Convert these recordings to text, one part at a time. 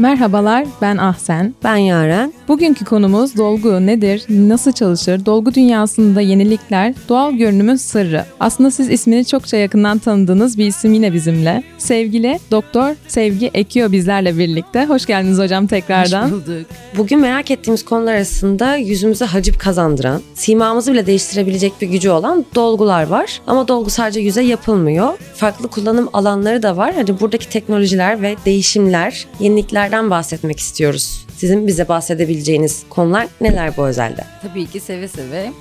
Merhabalar, ben Ahsen. Ben Yaren. Bugünkü konumuz dolgu nedir, nasıl çalışır, dolgu dünyasında yenilikler, doğal görünümün sırrı. Aslında siz ismini çokça yakından tanıdığınız bir isim yine bizimle. Sevgili Doktor Sevgi Ekiyor bizlerle birlikte. Hoş geldiniz hocam tekrardan. Hoş bulduk. Bugün merak ettiğimiz konular arasında yüzümüze hacip kazandıran, simamızı bile değiştirebilecek bir gücü olan dolgular var. Ama dolgu sadece yüze yapılmıyor. Farklı kullanım alanları da var. Hani buradaki teknolojiler ve değişimler, yeniliklerden bahsetmek istiyoruz. Sizin bize bahsedebileceğiniz konular neler bu özelde? Tabii ki seve seve.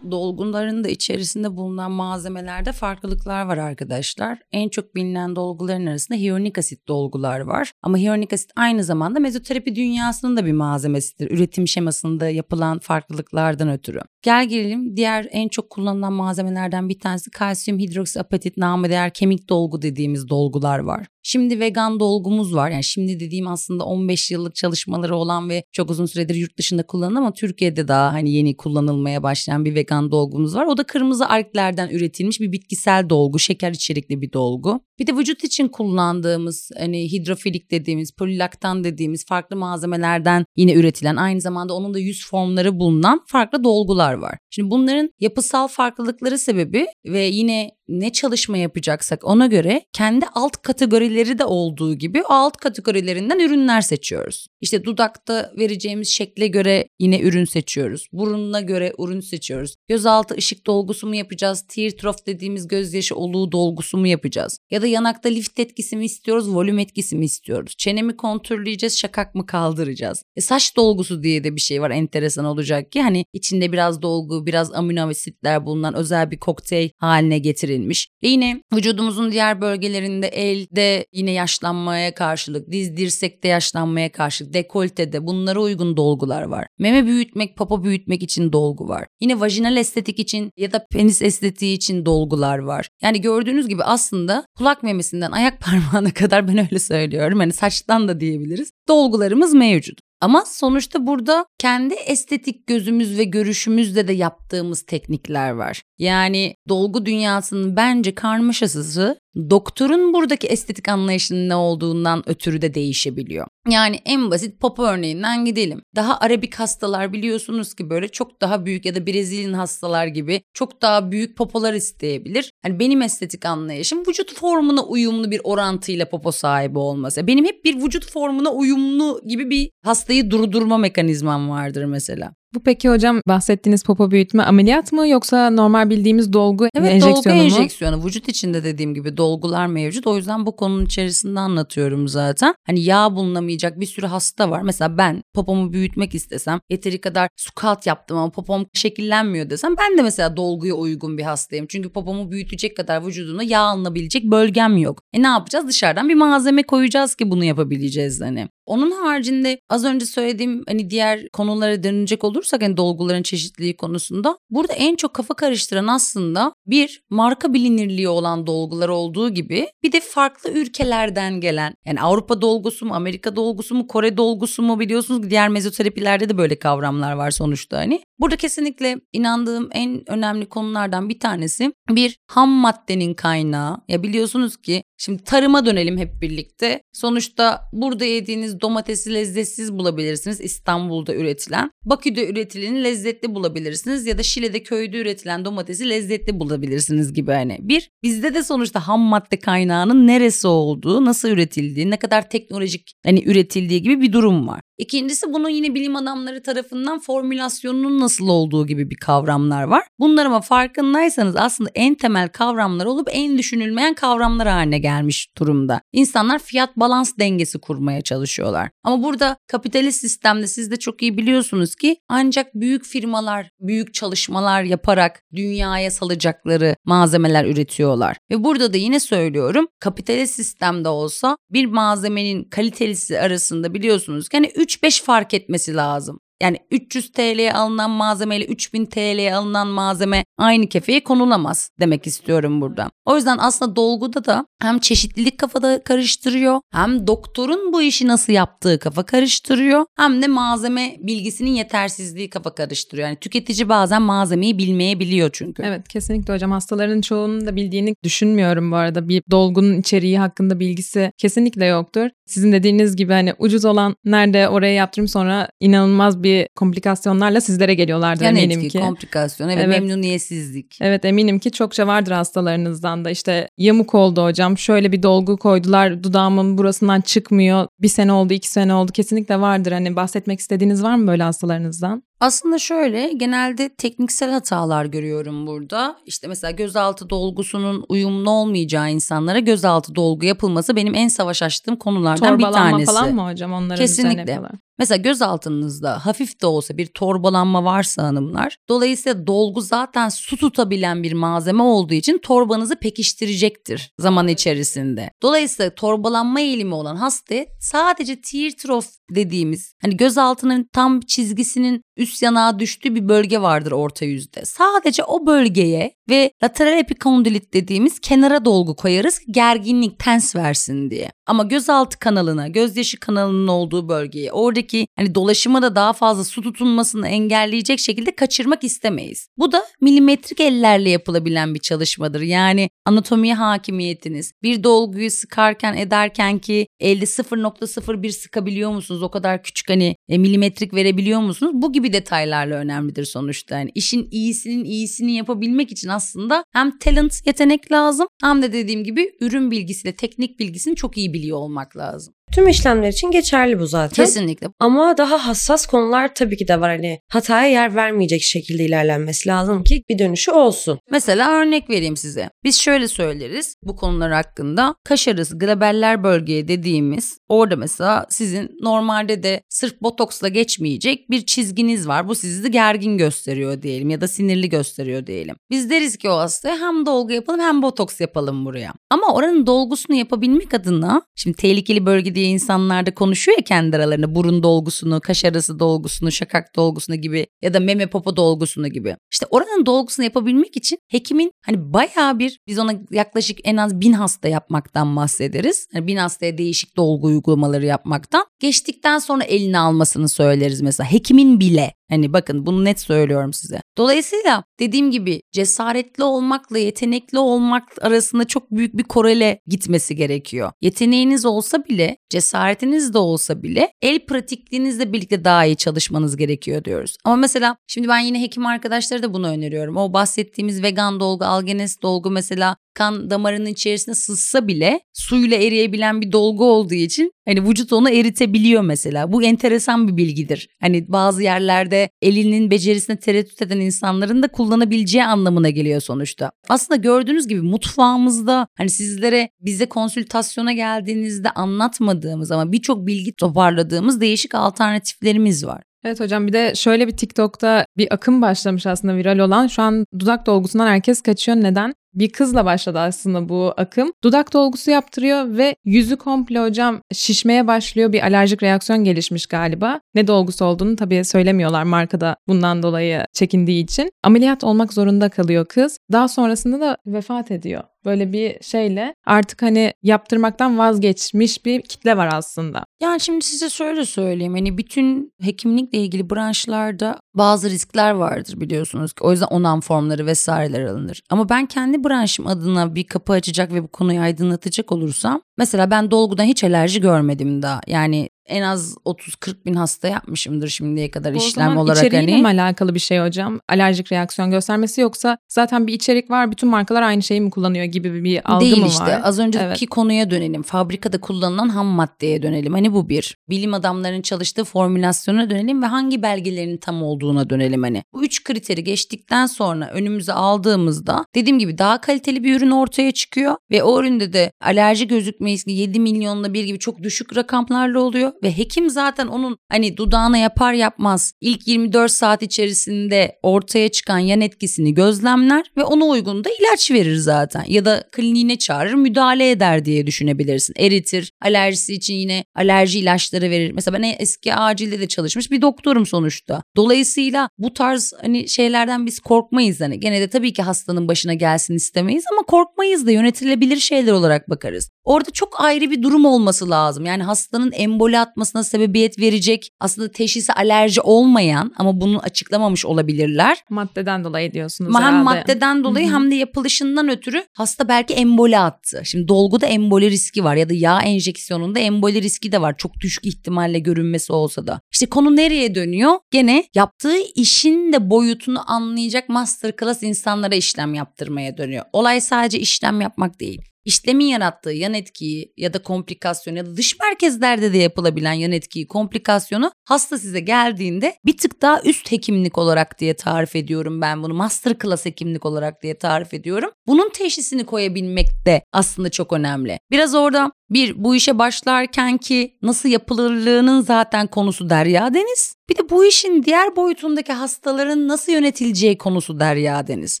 Dolgunların da içerisinde bulunan malzemelerde farklılıklar var arkadaşlar. En çok bilinen dolguların arasında hyaluronik asit dolgular var. Ama hyaluronik asit aynı zamanda mezoterapi dünyasının da bir malzemesidir. Üretim şemasında yapılan farklılıklardan ötürü. Gel gelelim diğer en çok kullanılan malzemelerden bir tanesi kalsiyum hidroksiapatit namı değer kemik dolgu dediğimiz dolgular var. Şimdi vegan dolgumuz var. Yani şimdi dediğim aslında 15 yıllık çalışmaları olan ve çok uzun süredir yurt dışında kullanılan ama Türkiye'de daha hani yeni kullanılmaya başlayan bir vegan dolgumuz var. O da kırmızı alglerden üretilmiş bir bitkisel dolgu, şeker içerikli bir dolgu. Bir de vücut için kullandığımız hani hidrofilik dediğimiz, polilaktan dediğimiz farklı malzemelerden yine üretilen aynı zamanda onun da yüz formları bulunan farklı dolgular var. Şimdi bunların yapısal farklılıkları sebebi ve yine ne çalışma yapacaksak ona göre kendi alt kategorileri de olduğu gibi o alt kategorilerinden ürünler seçiyoruz. İşte dudakta vereceğimiz şekle göre yine ürün seçiyoruz. Burununa göre ürün seçiyoruz. Gözaltı ışık dolgusu mu yapacağız? Tear trough dediğimiz gözyaşı oluğu dolgusu mu yapacağız? Ya da yanakta lift etkisi mi istiyoruz? Volüm etkisi mi istiyoruz? Çenemi kontürleyeceğiz? Şakak mı kaldıracağız? E saç dolgusu diye de bir şey var enteresan olacak ki hani içinde biraz dolgu, biraz amino asitler bulunan özel bir kokteyl haline getirilmiş. Ve yine vücudumuzun diğer bölgelerinde elde yine yaşlanmaya karşılık, diz dirsekte yaşlanmaya karşılık, dekoltede bunlara uygun dolgular var. Meme büyütmek, papa büyütmek için dolgu var. Yine vajinal estetik için ya da penis estetiği için dolgular var. Yani gördüğünüz gibi aslında kulak memesinden ayak parmağına kadar ben öyle söylüyorum. Hani saçtan da diyebiliriz. Dolgularımız mevcut. Ama sonuçta burada kendi estetik gözümüz ve görüşümüzle de yaptığımız teknikler var. Yani dolgu dünyasının bence karmaşası doktorun buradaki estetik anlayışının ne olduğundan ötürü de değişebiliyor. Yani en basit pop örneğinden gidelim. Daha arabik hastalar biliyorsunuz ki böyle çok daha büyük ya da Brezilyan hastalar gibi çok daha büyük popolar isteyebilir. Hani benim estetik anlayışım vücut formuna uyumlu bir orantıyla popo sahibi olması. Benim hep bir vücut formuna uyumlu gibi bir hastayı durdurma mekanizmam vardır mesela. Bu peki hocam bahsettiğiniz popo büyütme ameliyat mı yoksa normal bildiğimiz dolgu evet, enjeksiyonu dolgu mu? enjeksiyonu. Vücut içinde dediğim gibi dolgular mevcut. O yüzden bu konunun içerisinde anlatıyorum zaten. Hani yağ bulunamayacak bir sürü hasta var. Mesela ben popomu büyütmek istesem yeteri kadar squat yaptım ama popom şekillenmiyor desem ben de mesela dolguya uygun bir hastayım. Çünkü popomu büyütecek kadar vücuduna yağ alınabilecek bölgem yok. E ne yapacağız? Dışarıdan bir malzeme koyacağız ki bunu yapabileceğiz hani. Onun haricinde az önce söylediğim hani diğer konulara dönecek olursak hani dolguların çeşitliliği konusunda burada en çok kafa karıştıran aslında bir marka bilinirliği olan dolgular olduğu gibi bir de farklı ülkelerden gelen yani Avrupa dolgusu mu Amerika dolgusu mu Kore dolgusu mu biliyorsunuz diğer mezoterapilerde de böyle kavramlar var sonuçta hani. Burada kesinlikle inandığım en önemli konulardan bir tanesi bir ham maddenin kaynağı. Ya biliyorsunuz ki Şimdi tarıma dönelim hep birlikte. Sonuçta burada yediğiniz domatesi lezzetsiz bulabilirsiniz İstanbul'da üretilen. Bakü'de üretileni lezzetli bulabilirsiniz ya da Şile'de köyde üretilen domatesi lezzetli bulabilirsiniz gibi hani. Bir, bizde de sonuçta ham madde kaynağının neresi olduğu, nasıl üretildiği, ne kadar teknolojik hani üretildiği gibi bir durum var. İkincisi bunun yine bilim adamları tarafından formülasyonunun nasıl olduğu gibi bir kavramlar var. Bunlar ama farkındaysanız aslında en temel kavramlar olup en düşünülmeyen kavramlar haline gelmiş durumda. İnsanlar fiyat balans dengesi kurmaya çalışıyorlar. Ama burada kapitalist sistemde siz de çok iyi biliyorsunuz ki ancak büyük firmalar büyük çalışmalar yaparak dünyaya salacakları malzemeler üretiyorlar. Ve burada da yine söylüyorum kapitalist sistemde olsa bir malzemenin kalitelisi arasında biliyorsunuz ki hani 3-5 fark etmesi lazım. Yani 300 TL'ye alınan malzeme ile 3000 TL'ye alınan malzeme aynı kefeye konulamaz demek istiyorum burada. O yüzden aslında dolguda da hem çeşitlilik kafada karıştırıyor hem doktorun bu işi nasıl yaptığı kafa karıştırıyor hem de malzeme bilgisinin yetersizliği kafa karıştırıyor. Yani tüketici bazen malzemeyi bilmeyebiliyor çünkü. Evet kesinlikle hocam hastaların çoğunun da bildiğini düşünmüyorum bu arada. Bir dolgunun içeriği hakkında bilgisi kesinlikle yoktur. Sizin dediğiniz gibi hani ucuz olan nerede oraya yaptırım sonra inanılmaz bir komplikasyonlarla sizlere geliyorlardır Yan eminim etki, ki. komplikasyon, evet, Evet. memnuniyetsizlik. Evet eminim ki çokça vardır hastalarınızdan da işte yamuk oldu hocam şöyle bir dolgu koydular dudağımın burasından çıkmıyor bir sene oldu iki sene oldu kesinlikle vardır hani bahsetmek istediğiniz var mı böyle hastalarınızdan? Aslında şöyle genelde tekniksel hatalar görüyorum burada. İşte mesela gözaltı dolgusunun uyumlu olmayacağı insanlara gözaltı dolgu yapılması benim en savaş açtığım konulardan bir Torbalanma tanesi. falan mı hocam onların Kesinlikle. Mesela gözaltınızda hafif de olsa bir torbalanma varsa hanımlar, dolayısıyla dolgu zaten su tutabilen bir malzeme olduğu için torbanızı pekiştirecektir zaman içerisinde. Dolayısıyla torbalanma eğilimi olan hastaya sadece tear trough dediğimiz hani gözaltının tam çizgisinin üst yanağa düştüğü bir bölge vardır orta yüzde. Sadece o bölgeye ve lateral epikondilit dediğimiz kenara dolgu koyarız gerginlik tens versin diye. Ama gözaltı kanalına, gözyaşı kanalının olduğu bölgeye, oradaki hani dolaşıma da daha fazla su tutunmasını engelleyecek şekilde kaçırmak istemeyiz. Bu da milimetrik ellerle yapılabilen bir çalışmadır. Yani anatomiye hakimiyetiniz, bir dolguyu sıkarken ederken ki elde 0.01 sıkabiliyor musunuz? O kadar küçük hani e, milimetrik verebiliyor musunuz? Bu gibi detaylarla önemlidir sonuçta. Yani işin iyisinin iyisini yapabilmek için aslında hem talent yetenek lazım hem de dediğim gibi ürün bilgisiyle teknik bilgisini çok iyi biliyor olmak lazım. Tüm işlemler için geçerli bu zaten. Kesinlikle. Ama daha hassas konular tabii ki de var. Hani hataya yer vermeyecek şekilde ilerlenmesi lazım ki bir dönüşü olsun. Mesela örnek vereyim size. Biz şöyle söyleriz bu konular hakkında. Kaş arası glabeller bölgeye dediğimiz orada mesela sizin normalde de sırf botoksla geçmeyecek bir çizginiz var. Bu sizi gergin gösteriyor diyelim ya da sinirli gösteriyor diyelim. Biz deriz ki o hastaya hem dolgu yapalım hem botoks yapalım buraya. Ama oranın dolgusunu yapabilmek adına şimdi tehlikeli bölge diye insanlar da konuşuyor ya kendi aralarında burun dolgusunu, kaş arası dolgusunu, şakak dolgusunu gibi ya da meme popo dolgusunu gibi. İşte oranın dolgusunu yapabilmek için hekimin hani bayağı bir biz ona yaklaşık en az bin hasta yapmaktan bahsederiz. Hani bin hastaya değişik dolgu uygulamaları yapmaktan. Geçtikten sonra eline almasını söyleriz mesela. Hekimin bile Hani bakın bunu net söylüyorum size. Dolayısıyla dediğim gibi cesaretli olmakla yetenekli olmak arasında çok büyük bir korele gitmesi gerekiyor. Yeteneğiniz olsa bile, cesaretiniz de olsa bile el pratikliğinizle birlikte daha iyi çalışmanız gerekiyor diyoruz. Ama mesela şimdi ben yine hekim arkadaşlara da bunu öneriyorum. O bahsettiğimiz vegan dolgu, algenes dolgu mesela kan damarının içerisine sızsa bile suyla eriyebilen bir dolgu olduğu için hani vücut onu eritebiliyor mesela. Bu enteresan bir bilgidir. Hani bazı yerlerde elinin becerisine tereddüt eden insanların da kullanabileceği anlamına geliyor sonuçta. Aslında gördüğünüz gibi mutfağımızda hani sizlere bize konsültasyona geldiğinizde anlatmadığımız ama birçok bilgi toparladığımız değişik alternatiflerimiz var. Evet hocam bir de şöyle bir TikTok'ta bir akım başlamış aslında viral olan. Şu an dudak dolgusundan herkes kaçıyor. Neden? Bir kızla başladı aslında bu akım. Dudak dolgusu yaptırıyor ve yüzü komple hocam şişmeye başlıyor. Bir alerjik reaksiyon gelişmiş galiba. Ne dolgusu olduğunu tabii söylemiyorlar markada bundan dolayı çekindiği için. Ameliyat olmak zorunda kalıyor kız. Daha sonrasında da vefat ediyor. Böyle bir şeyle artık hani yaptırmaktan vazgeçmiş bir kitle var aslında. Yani şimdi size şöyle söyleyeyim. Hani bütün hekimlikle ilgili branşlarda bazı riskler vardır biliyorsunuz ki. O yüzden onan formları vesaireler alınır. Ama ben kendi branşım adına bir kapı açacak ve bu konuyu aydınlatacak olursam. Mesela ben dolgudan hiç alerji görmedim daha. Yani en az 30-40 bin hasta yapmışımdır şimdiye kadar o işlem zaman olarak içeriğiyle hani. mi alakalı bir şey hocam? Alerjik reaksiyon göstermesi yoksa zaten bir içerik var bütün markalar aynı şeyi mi kullanıyor gibi bir algı Değil mı işte var? az önceki Evet. konuya dönelim. Fabrikada kullanılan ham maddeye dönelim. Hani bu bir. Bilim adamlarının çalıştığı formülasyona dönelim ve hangi belgelerin tam olduğuna dönelim hani. Bu üç kriteri geçtikten sonra önümüze aldığımızda dediğim gibi daha kaliteli bir ürün ortaya çıkıyor ve o üründe de alerji riski 7 milyonla bir gibi çok düşük rakamlarla oluyor ve hekim zaten onun hani dudağına yapar yapmaz ilk 24 saat içerisinde ortaya çıkan yan etkisini gözlemler ve ona uygun da ilaç verir zaten ya da kliniğine çağırır müdahale eder diye düşünebilirsin. Eritir, alerjisi için yine alerji ilaçları verir. Mesela ben eski acilde de çalışmış bir doktorum sonuçta. Dolayısıyla bu tarz hani şeylerden biz korkmayız hani. Gene de tabii ki hastanın başına gelsin istemeyiz ama korkmayız da yönetilebilir şeyler olarak bakarız. Orada çok ayrı bir durum olması lazım. Yani hastanın emboli atmasına sebebiyet verecek aslında teşhisi alerji olmayan ama bunu açıklamamış olabilirler. Maddeden dolayı diyorsunuz Hem herhalde. maddeden dolayı Hı hı. hem de yapılışından ötürü hasta belki emboli attı. Şimdi dolguda emboli riski var ya da yağ enjeksiyonunda emboli riski de var. Çok düşük ihtimalle görünmesi olsa da. İşte konu nereye dönüyor? Gene yaptığı işin de boyutunu anlayacak masterclass insanlara işlem yaptırmaya dönüyor. Olay sadece işlem yapmak değil. İşlemin yarattığı yan etkiyi ya da komplikasyonu ya da dış merkezlerde de yapılabilen yan etkiyi, komplikasyonu hasta size geldiğinde bir tık daha üst hekimlik olarak diye tarif ediyorum ben bunu. Masterclass hekimlik olarak diye tarif ediyorum. Bunun teşhisini koyabilmek de aslında çok önemli. Biraz orada bir bu işe başlarken ki nasıl yapılırlığının zaten konusu Derya Deniz. Bir de bu işin diğer boyutundaki hastaların nasıl yönetileceği konusu Derya Deniz.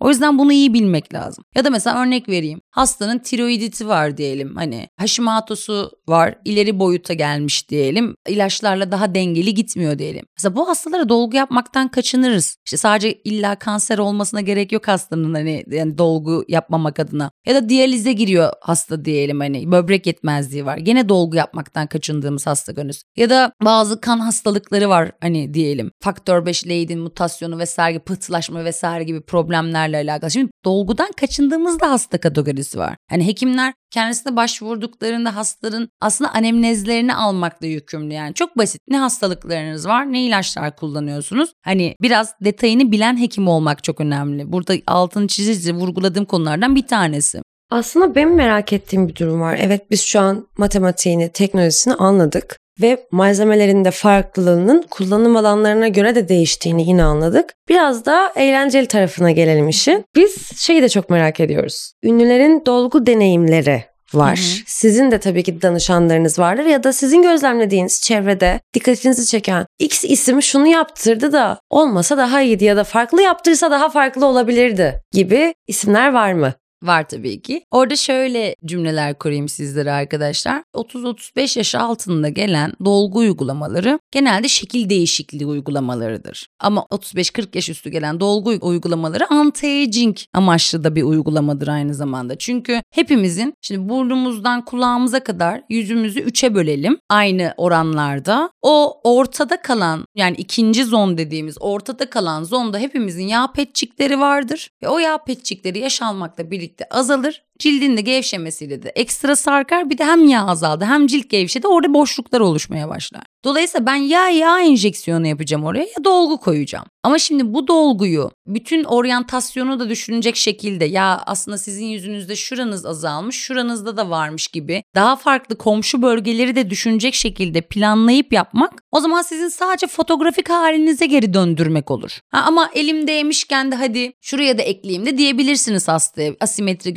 O yüzden bunu iyi bilmek lazım. Ya da mesela örnek vereyim. Hastanın tiroiditi var diyelim. Hani Hashimoto'su var. ileri boyuta gelmiş diyelim. İlaçlarla daha dengeli gitmiyor diyelim. Mesela bu hastalara dolgu yapmaktan kaçınırız. İşte sadece illa kanser olmasına gerek yok hastanın hani yani dolgu yapmamak adına. Ya da diyalize giriyor hasta diyelim hani böbrek yetmezliği var. Gene dolgu yapmaktan kaçındığımız hasta gönüz. Ya da bazı kan hastalıkları var hani diyelim. Faktör 5 Leydin mutasyonu vesaire pıhtılaşma vesaire gibi problemlerle alakalı. Şimdi dolgudan kaçındığımızda hasta kategorisi var. Hani hekimler kendisine başvurduklarında hastaların aslında anemnezlerini almakla yükümlü yani. Çok basit. Ne hastalıklarınız var, ne ilaçlar kullanıyorsunuz? Hani biraz detayını bilen hekim olmak çok önemli. Burada altını çizici vurguladığım konulardan bir tanesi. Aslında benim merak ettiğim bir durum var. Evet biz şu an matematiğini, teknolojisini anladık ve malzemelerin de farklılığının kullanım alanlarına göre de değiştiğini yine anladık. Biraz da eğlenceli tarafına gelelim işin. Biz şeyi de çok merak ediyoruz. Ünlülerin dolgu deneyimleri var. Hı hı. Sizin de tabii ki danışanlarınız vardır ya da sizin gözlemlediğiniz çevrede dikkatinizi çeken X isim şunu yaptırdı da olmasa daha iyiydi ya da farklı yaptırsa daha farklı olabilirdi gibi isimler var mı? Var tabii ki. Orada şöyle cümleler kurayım sizlere arkadaşlar. 30-35 yaş altında gelen dolgu uygulamaları genelde şekil değişikliği uygulamalarıdır. Ama 35-40 yaş üstü gelen dolgu uygulamaları anti-aging amaçlı da bir uygulamadır aynı zamanda. Çünkü hepimizin şimdi burnumuzdan kulağımıza kadar yüzümüzü üçe bölelim aynı oranlarda. O ortada kalan yani ikinci zon dediğimiz ortada kalan zonda hepimizin yağ petçikleri vardır. Ve o yağ petçikleri yaşanmakla birlikte azalır. Cildin de gevşemesiyle de ekstra sarkar. Bir de hem yağ azaldı hem cilt gevşedi. Orada boşluklar oluşmaya başlar. Dolayısıyla ben ya yağ enjeksiyonu yapacağım oraya ya dolgu koyacağım. Ama şimdi bu dolguyu bütün oryantasyonu da düşünecek şekilde ya aslında sizin yüzünüzde şuranız azalmış, şuranızda da varmış gibi daha farklı komşu bölgeleri de düşünecek şekilde planlayıp yapmak o zaman sizin sadece fotoğrafik halinize geri döndürmek olur. Ha, ama elimdeymişken de hadi şuraya da ekleyeyim de diyebilirsiniz hastaya. Asimetri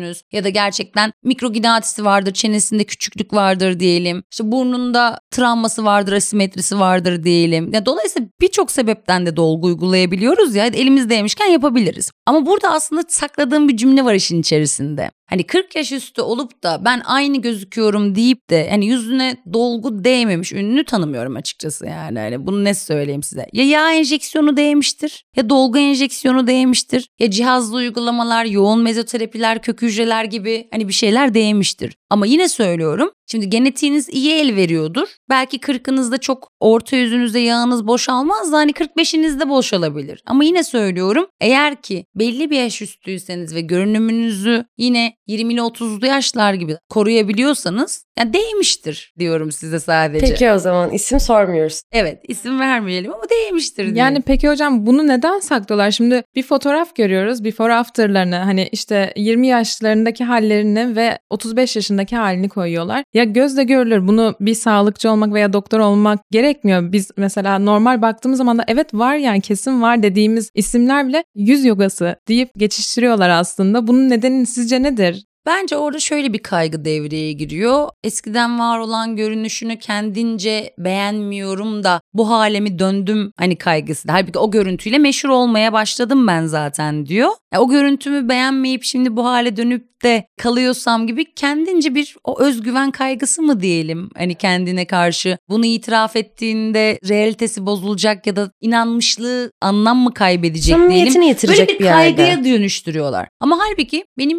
görürsünüz ya da gerçekten mikrogidatisi vardır, çenesinde küçüklük vardır diyelim. İşte burnunda travması vardır, asimetrisi vardır diyelim. Ya dolayısıyla birçok sebepten de dolgu uygulayabiliyoruz ya elimizdeymişken yapabiliriz. Ama burada aslında sakladığım bir cümle var işin içerisinde. Hani 40 yaş üstü olup da ben aynı gözüküyorum deyip de hani yüzüne dolgu değmemiş ünlü tanımıyorum açıkçası yani. Hani bunu ne söyleyeyim size? Ya yağ enjeksiyonu değmiştir ya dolgu enjeksiyonu değmiştir ya cihazlı uygulamalar, yoğun mezoterapiler, kök hücreler gibi hani bir şeyler değmiştir. Ama yine söylüyorum Şimdi genetiğiniz iyi el veriyordur. Belki 40'ınızda çok orta yüzünüzde yağınız boşalmaz da hani 45'inizde boşalabilir. Ama yine söylüyorum eğer ki belli bir yaş üstüyseniz ve görünümünüzü yine 20'li 30'lu yaşlar gibi koruyabiliyorsanız yani değmiştir diyorum size sadece. Peki o zaman isim sormuyoruz. Evet isim vermeyelim ama değmiştir diye. Yani peki hocam bunu neden saklıyorlar? Şimdi bir fotoğraf görüyoruz. Before after'larını hani işte 20 yaşlarındaki hallerini ve 35 yaşındaki halini koyuyorlar. Ya gözle görülür bunu bir sağlıkçı olmak veya doktor olmak gerekmiyor. Biz mesela normal baktığımız zaman da evet var yani kesin var dediğimiz isimler bile yüz yogası deyip geçiştiriyorlar aslında. Bunun nedeni sizce nedir? Bence orada şöyle bir kaygı devreye giriyor. Eskiden var olan görünüşünü kendince beğenmiyorum da bu halemi döndüm hani kaygısı. Halbuki o görüntüyle meşhur olmaya başladım ben zaten diyor. Ya, o görüntümü beğenmeyip şimdi bu hale dönüp de kalıyorsam gibi kendince bir o özgüven kaygısı mı diyelim hani kendine karşı bunu itiraf ettiğinde realitesi bozulacak ya da inanmışlığı anlam mı kaybedecek diyelim. Samimiyetini Böyle bir, bir yerde. kaygıya dönüştürüyorlar. Ama halbuki benim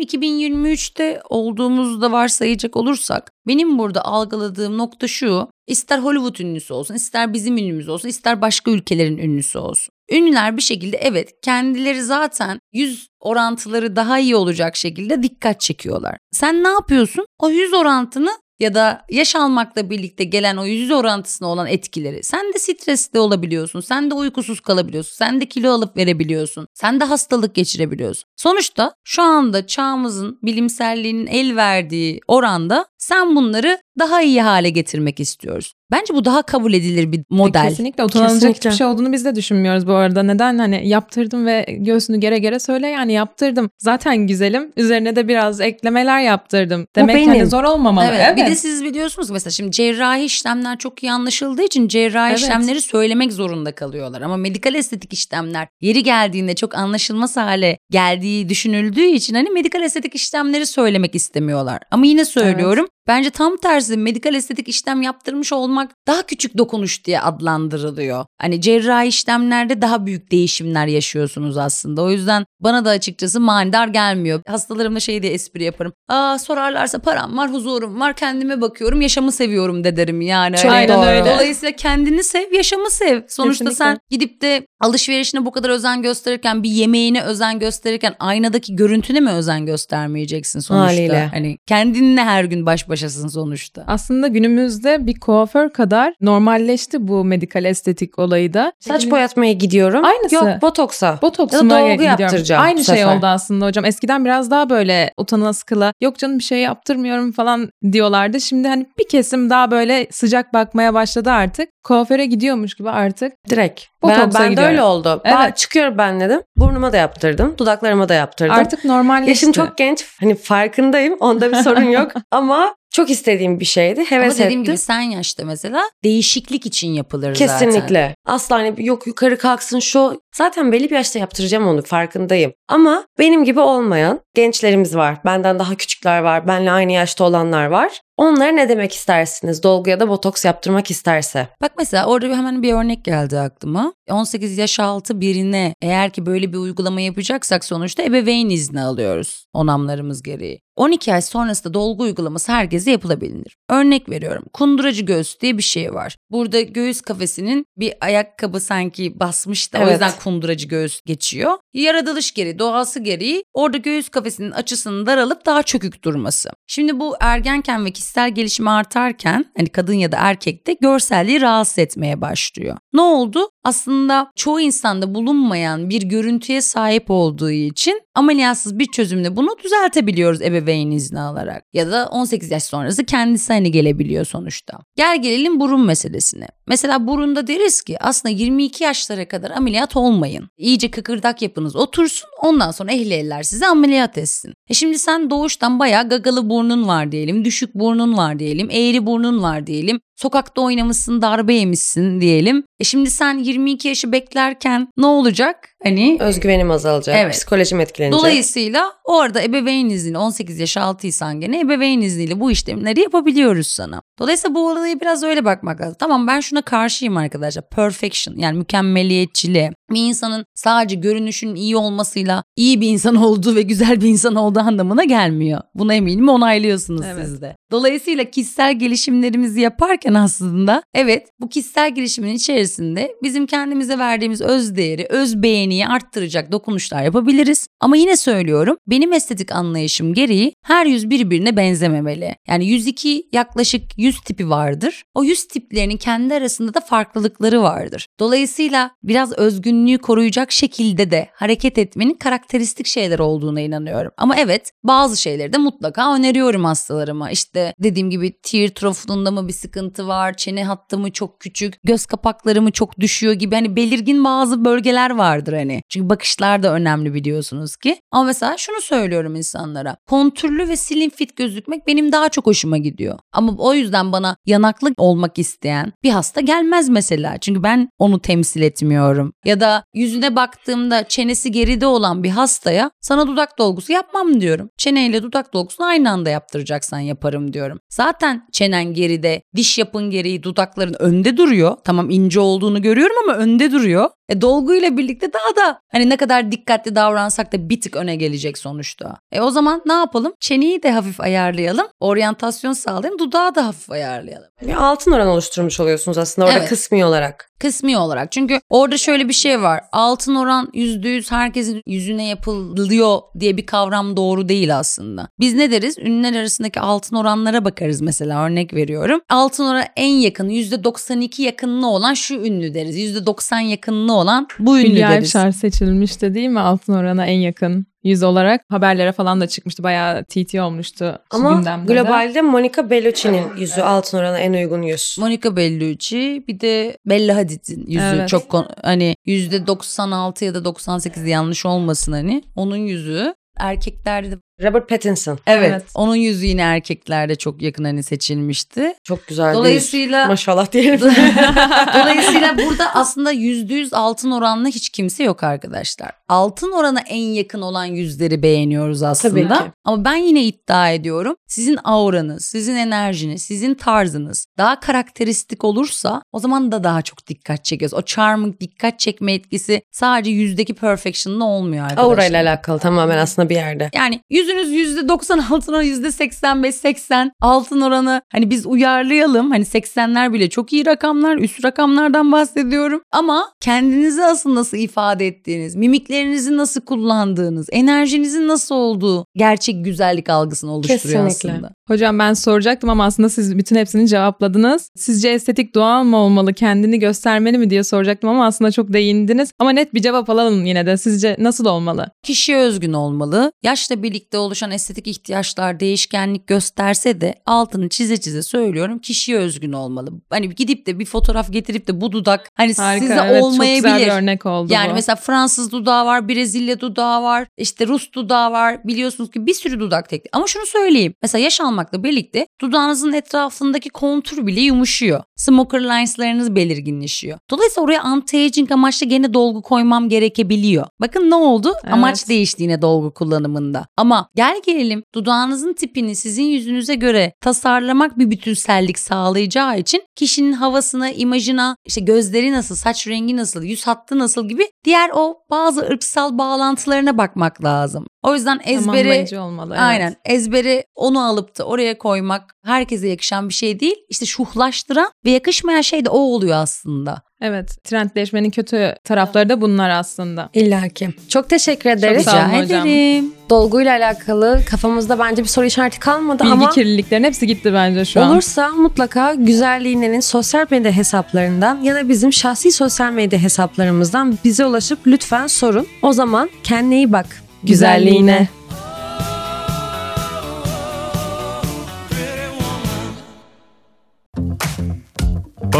2023'te olduğumuzda varsayacak olursak benim burada algıladığım nokta şu. İster Hollywood ünlüsü olsun, ister bizim ünlümüz olsun, ister başka ülkelerin ünlüsü olsun. Ünlüler bir şekilde evet kendileri zaten yüz orantıları daha iyi olacak şekilde dikkat çekiyorlar. Sen ne yapıyorsun? O yüz orantını ya da yaş almakla birlikte gelen o yüz orantısına olan etkileri. Sen de stresli olabiliyorsun. Sen de uykusuz kalabiliyorsun. Sen de kilo alıp verebiliyorsun. Sen de hastalık geçirebiliyorsun. Sonuçta şu anda çağımızın bilimselliğinin el verdiği oranda sen bunları daha iyi hale getirmek istiyoruz. Bence bu daha kabul edilir bir model. Kesinlikle utanılacak Kesinlikle. hiçbir şey olduğunu biz de düşünmüyoruz bu arada. Neden hani yaptırdım ve göğsünü gere gere söyle yani yaptırdım. Zaten güzelim. Üzerine de biraz eklemeler yaptırdım. Demek ki hani zor olmamalı. Evet, Bir de siz biliyorsunuz mesela şimdi cerrahi işlemler çok iyi anlaşıldığı için cerrahi Evet. işlemleri söylemek zorunda kalıyorlar. Ama medikal estetik işlemler yeri geldiğinde çok anlaşılmaz hale geldiği düşünüldüğü için hani medikal estetik işlemleri söylemek istemiyorlar. Ama yine söylüyorum bence tam tersi medikal estetik işlem yaptırmış olmak daha küçük dokunuş diye adlandırılıyor. Hani cerrahi işlemlerde daha büyük değişimler yaşıyorsunuz aslında. O yüzden bana da açıkçası manidar gelmiyor. Hastalarımla şey diye espri yaparım. Aa sorarlarsa param var, huzurum var, kendime bakıyorum, yaşamı seviyorum de derim yani. Çok Hani doğru. öyle. Dolayısıyla kendini sev, yaşamı sev. Sonuçta Kesinlikle. sen gidip de alışverişine bu kadar özen gösterirken, bir yemeğine özen gösterirken aynadaki görüntüne mi özen göstermeyeceksin sonuçta? Haliyle. Hani kendinle her gün baş başasın sonuçta. Aslında günümüzde bir kuaför kadar normalleşti bu medikal estetik olayı da. Saç boyatmaya gidiyorum. Aynısı. Yok botoksa. Botoksuma Ya da dolgu gidiyorum. yaptıracağım Aynı şey sefer. oldu aslında hocam. Eskiden biraz daha böyle utana sıkıla yok canım bir şey yaptırmıyorum falan diyorlardı. Şimdi hani bir kesim daha böyle sıcak bakmaya başladı artık. Kuaföre gidiyormuş gibi artık. Direkt. Ben, Botoksa ben de gidiyorum. öyle oldu. Evet. Ben çıkıyorum ben dedim. Burnuma da yaptırdım. Dudaklarıma da yaptırdım. Artık normalleşti. Yaşım çok genç. Hani farkındayım. Onda bir sorun yok. Ama çok istediğim bir şeydi. Heves Ama dediğim ettim. gibi sen yaşta mesela değişiklik için yapılır zaten. Kesinlikle. Asla hani yok yukarı kalksın şu. Zaten belli bir yaşta yaptıracağım onu farkındayım. Ama benim gibi olmayan gençlerimiz var. Benden daha küçükler var. Benle aynı yaşta olanlar var. Onlara ne demek istersiniz? Dolgu ya da botoks yaptırmak isterse. Bak mesela orada bir- hemen bir örnek geldi aklıma. 18 yaş altı birine eğer ki böyle bir uygulama yapacaksak sonuçta ebeveyn izni alıyoruz onamlarımız gereği. 12 yaş sonrasında dolgu uygulaması herkese yapılabilir. Örnek veriyorum. Kunduracı göğüs diye bir şey var. Burada göğüs kafesinin bir ayakkabı sanki basmış da o Evet. yüzden kunduracı göğüs geçiyor. Yaratılış gereği, doğası gereği orada göğüs kafesinin açısının daralıp daha çökük durması. Şimdi bu ergenken ve kişisel gelişimi artarken hani kadın ya da erkekte görselliği rahatsız etmeye başlıyor. Ne oldu? Aslında çoğu insanda bulunmayan bir görüntüye sahip olduğu için ameliyatsız bir çözümle bunu düzeltebiliyoruz ebeveyn izni alarak. Ya da 18 yaş sonrası kendisi hani gelebiliyor sonuçta. Gel gelelim burun meselesine. Mesela burunda deriz ki aslında 22 yaşlara kadar ameliyat olmayın. İyice kıkırdak yapınız otursun ondan sonra ehli eller size ameliyat etsin. E şimdi sen doğuştan bayağı gagalı burnun var diyelim, düşük burnun var diyelim, eğri burnun var diyelim. Sokakta oynamışsın, darbe yemişsin diyelim. E şimdi sen 22 yaşı beklerken ne olacak? Hani Özgüvenim azalacak. Evet. Psikolojim etkilenecek. Dolayısıyla orada ebeveyn izniyle 18 yaş altıysan gene ebeveyn izniyle bu işlemleri yapabiliyoruz sana. Dolayısıyla bu olaya biraz öyle bakmak lazım. Tamam ben şuna karşıyım arkadaşlar. Perfection yani mükemmeliyetçiliğe. Bir insanın sadece görünüşünün iyi olmasıyla iyi bir insan olduğu ve güzel bir insan olduğu anlamına gelmiyor. Buna eminim onaylıyorsunuz Evet. siz de. Dolayısıyla kişisel gelişimlerimizi yaparken aslında evet bu kişisel gelişimin içerisinde bizim kendimize verdiğimiz öz değeri, öz beğeniyi arttıracak dokunuşlar yapabiliriz. Ama yine söylüyorum benim estetik anlayışım gereği her yüz birbirine benzememeli. Yani 102 yaklaşık 100 tipi vardır. O 100 tiplerinin kendi arasında da farklılıkları vardır. Dolayısıyla biraz özgünlüğü koruyacak şekilde de hareket etmenin karakteristik şeyler olduğuna inanıyorum. Ama evet bazı şeyleri de mutlaka öneriyorum hastalarıma. İşte dediğim gibi tear troughn'unda mı bir sıkıntı var, çene hattı mı çok küçük, göz kapakları mı çok düşüyor gibi hani belirgin bazı bölgeler vardır hani. Çünkü bakışlar da önemli biliyorsunuz ki. Ama mesela şunu söylüyorum insanlara. Kontürlü ve slim fit gözükmek benim daha çok hoşuma gidiyor. Ama o yüzden bana yanaklı olmak isteyen bir hasta gelmez mesela. Çünkü ben onu temsil etmiyorum. Ya da yüzüne baktığımda çenesi geride olan bir hastaya sana dudak dolgusu yapmam diyorum. Çeneyle dudak dolgusunu aynı anda yaptıracaksan yaparım diyorum. Zaten çenen geride, diş yapın gereği dudakların önde duruyor. Tamam ince olduğunu görüyorum ama önde duruyor. E dolguyla birlikte daha da hani ne kadar dikkatli davransak da bir tık öne gelecek sonuçta. E o zaman ne yapalım? Çeneyi de hafif ayarlayalım. Oryantasyon sağlayalım. Dudağı da hafif ayarlayalım. Bir altın oran oluşturmuş oluyorsunuz aslında orada Evet. kısmi olarak. Kısmi olarak. Çünkü orada şöyle bir şey var. Altın oran %100 herkesin yüzüne yapılıyor diye bir kavram doğru değil aslında. Biz ne deriz? Ünlüler arasındaki altın oranlara bakarız mesela örnek veriyorum. Altın oran en yakın %92 yakınlığı olan şu ünlü deriz. %90 yakınlığı olan bu ünlü Hülya deriz. Avşar seçilmişti değil mi altın orana en yakın yüz olarak? Haberlere falan da çıkmıştı. Bayağı TT olmuştu Ama gündemde de. globalde Monica Bellucci'nin yüzü altın orana en uygun yüz. Monica Bellucci bir de Bella Hadid'in yüzü Evet. çok hani %96 ya da 98 yanlış olmasın hani onun yüzü erkeklerde de Robert Pattinson. evet, Evet. onun yüzü yine erkeklerde çok yakın hani seçilmişti. Çok güzel. Dolayısıyla Maşallah diyelim. Dolayısıyla burada aslında %100 altın oranlı hiç kimse yok arkadaşlar. Altın orana en yakın olan yüzleri beğeniyoruz aslında. Tabii ki. Ama ben yine iddia ediyorum. Sizin auranız, sizin enerjiniz, sizin tarzınız daha karakteristik olursa o zaman da daha çok dikkat çekiyoruz. O charming dikkat çekme etkisi sadece yüzdeki perfection'la olmuyor arkadaşlar. Aura ile alakalı tamamen aslında bir yerde. Yani yüzünüz %90 altın oranı %85-80 altın oranı hani biz uyarlayalım. Hani 80'ler bile çok iyi rakamlar üst rakamlardan bahsediyorum. Ama kendinizi asıl nasıl ifade ettiğiniz, mimiklerinizi nasıl kullandığınız, enerjinizin nasıl olduğu gerçek güzellik algısını oluşturuyor Kesinlikle. aslında. Hocam ben soracaktım ama aslında siz bütün hepsini cevapladınız. Sizce estetik doğal mı olmalı, kendini göstermeli mi diye soracaktım ama aslında çok değindiniz. Ama net bir cevap alalım yine de. Sizce nasıl olmalı? Kişiye özgün olmalı. Yaşla birlikte oluşan estetik ihtiyaçlar değişkenlik gösterse de altını çize çize söylüyorum kişiye özgün olmalı. Hani gidip de bir fotoğraf getirip de bu dudak hani Harika, size evet, olmayabilir. Çok güzel bir örnek oldu Yani bu. mesela Fransız dudağı var, Brezilya dudağı var, işte Rus dudağı var. Biliyorsunuz ki bir sürü dudak tekniği. Ama şunu söyleyeyim. Mesela yaş almakla birlikte dudağınızın etrafındaki kontur bile yumuşuyor. Smoker lines'larınız belirginleşiyor. Dolayısıyla oraya anti-aging amaçlı gene dolgu koymam gerekebiliyor. Bakın ne oldu? Evet. Amaç değişti yine dolgu kullanımında. Ama gel gelelim dudağınızın tipini sizin yüzünüze göre tasarlamak bir bütünsellik sağlayacağı için kişinin havasına, imajına, işte gözleri nasıl, saç rengi nasıl, yüz hattı nasıl gibi diğer o bazı ırksal bağlantılarına bakmak lazım. O yüzden ezbere olmalı. evet. Aynen ezbere onu alıp da oraya koymak herkese yakışan bir şey değil. İşte şuhlaştıran ve yakışmayan şey de o oluyor aslında. Evet, trendleşmenin kötü tarafları da bunlar aslında. İlla ki. Çok teşekkür ederiz. sağ olun Rica hocam. ederim. Dolguyla alakalı kafamızda bence bir soru işareti kalmadı Bilgi ama kirliliklerin hepsi gitti bence şu an. olursa mutlaka Güzelliğine'nin sosyal medya hesaplarından ya da bizim şahsi sosyal medya hesaplarımızdan bize ulaşıp lütfen sorun. O zaman kendine iyi bak. Güzelliğine.